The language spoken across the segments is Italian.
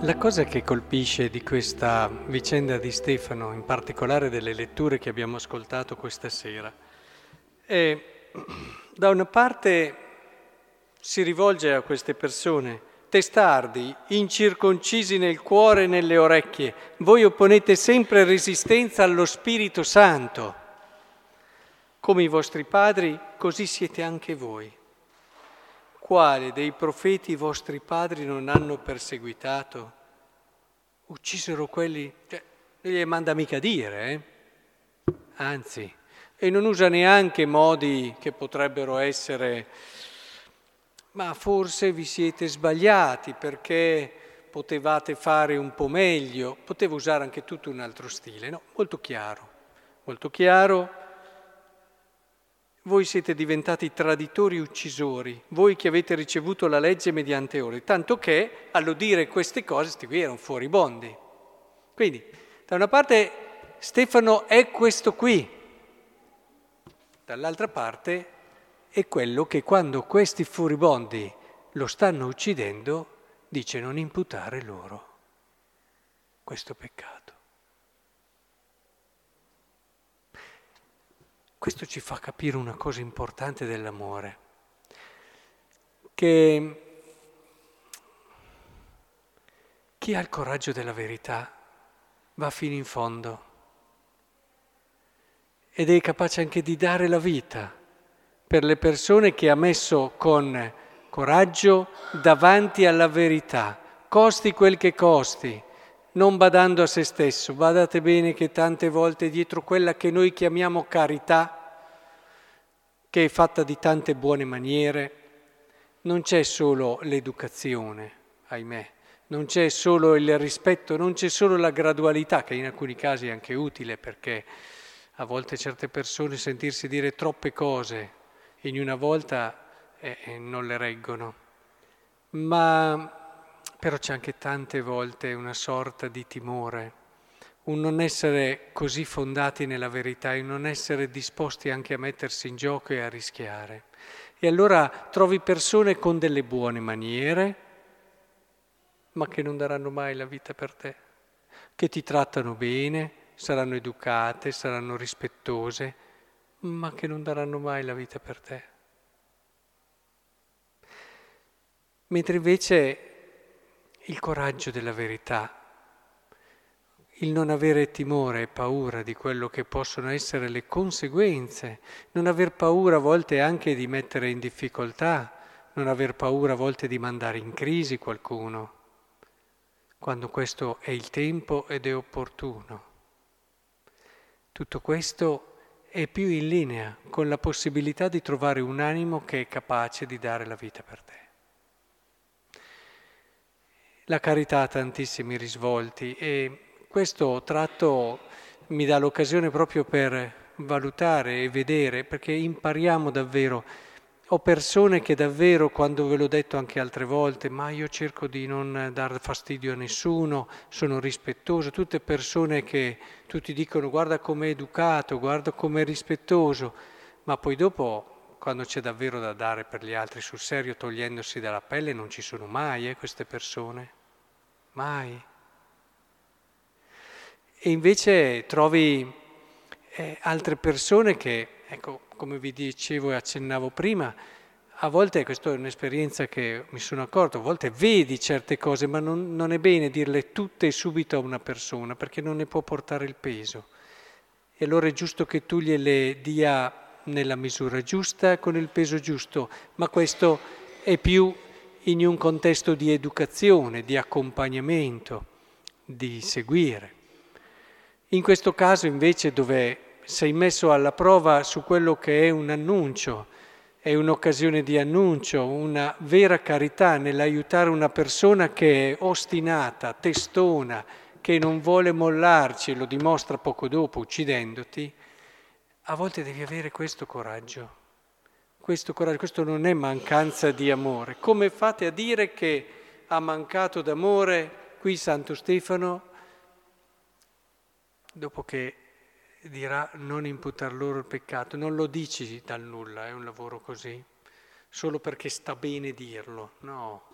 La cosa che colpisce di questa vicenda di Stefano, in particolare delle letture che abbiamo ascoltato questa sera, è da una parte si rivolge a queste persone, testardi, incirconcisi nel cuore e nelle orecchie, voi opponete sempre resistenza allo Spirito Santo. Come i vostri padri, così siete anche voi. Quale dei profeti i vostri padri non hanno perseguitato? Uccisero quelli, cioè, non glieli manda mica dire, eh? anzi, e non usa neanche modi che potrebbero essere, ma forse vi siete sbagliati perché potevate fare un po' meglio, poteva usare anche tutto un altro stile, no? Molto chiaro, molto chiaro. Voi siete diventati traditori uccisori, voi che avete ricevuto la legge mediante ore, tanto che all'udire queste cose, questi qui erano fuoribondi. Quindi, da una parte Stefano è questo qui, dall'altra parte è quello che quando questi furibondi lo stanno uccidendo dice non imputare loro questo peccato. Questo ci fa capire una cosa importante dell'amore, che chi ha il coraggio della verità va fino in fondo ed è capace anche di dare la vita per le persone che ha messo con coraggio davanti alla verità, costi quel che costi, non badando a se stesso. Badate bene che tante volte dietro quella che noi chiamiamo carità, che è fatta di tante buone maniere, non c'è solo l'educazione, ahimè, non c'è solo il rispetto, non c'è solo la gradualità, che in alcuni casi è anche utile perché a volte certe persone sentirsi dire troppe cose in una volta eh, eh, non le reggono, ma però c'è anche tante volte una sorta di timore, un non essere così fondati nella verità e non essere disposti anche a mettersi in gioco e a rischiare. E allora trovi persone con delle buone maniere, ma che non daranno mai la vita per te, che ti trattano bene, saranno educate, saranno rispettose, ma che non daranno mai la vita per te. Mentre invece il coraggio della verità, il non avere timore e paura di quello che possono essere le conseguenze, non aver paura a volte anche di mettere in difficoltà, non aver paura a volte di mandare in crisi qualcuno, quando questo è il tempo ed è opportuno. Tutto questo è più in linea con la possibilità di trovare un animo che è capace di dare la vita per te. La carità ha tantissimi risvolti e questo tratto mi dà l'occasione proprio per valutare e vedere, perché impariamo davvero. Ho persone che davvero, quando ve l'ho detto anche altre volte, ma io cerco di non dar fastidio a nessuno, sono rispettoso, tutte persone che tutti dicono guarda com'è educato, guarda com'è rispettoso, ma poi dopo, quando c'è davvero da dare per gli altri sul serio, togliendosi dalla pelle, non ci sono mai eh, queste persone, mai. E invece trovi eh, altre persone che, ecco, come vi dicevo e accennavo prima, a volte questa è un'esperienza che mi sono accorto, a volte vedi certe cose, ma non, non, è bene dirle tutte subito a una persona, perché non ne può portare il peso. E allora è giusto che tu gliele dia nella misura giusta, con il peso giusto, ma questo è più in un contesto di educazione, di accompagnamento, di seguire. In questo caso invece dove sei messo alla prova su quello che è un annuncio, è un'occasione di annuncio, una vera carità nell'aiutare una persona che è ostinata, testona, che non vuole mollarci, lo dimostra poco dopo uccidendoti, a volte devi avere questo coraggio. Questo coraggio, questo non è mancanza di amore. Come fate a dire che ha mancato d'amore qui Santo Stefano dopo che dirà non imputar loro il peccato, non lo dici dal nulla, è un lavoro così, solo perché sta bene dirlo, no.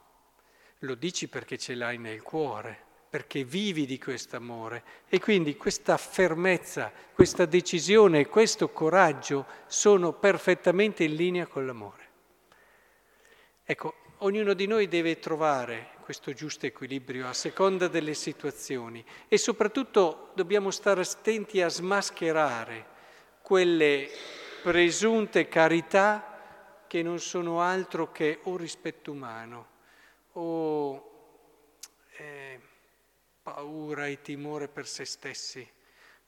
lo dici perché ce l'hai nel cuore, perché vivi di questo amore e quindi questa fermezza, questa decisione e questo coraggio sono perfettamente in linea con l'amore. Ecco, ognuno di noi deve trovare questo giusto equilibrio a seconda delle situazioni e soprattutto dobbiamo stare attenti a smascherare quelle presunte carità che non sono altro che o rispetto umano o paura e timore per se stessi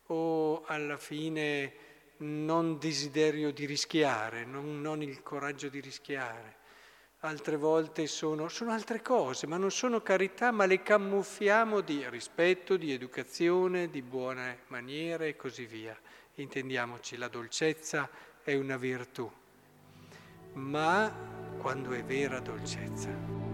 o alla fine non desiderio di rischiare, non, non il coraggio di rischiare. Altre volte sono, sono altre cose, ma non sono carità, ma le camuffiamo di rispetto, di educazione, di buone maniere e così via. Intendiamoci, la dolcezza è una virtù, ma quando è vera dolcezza.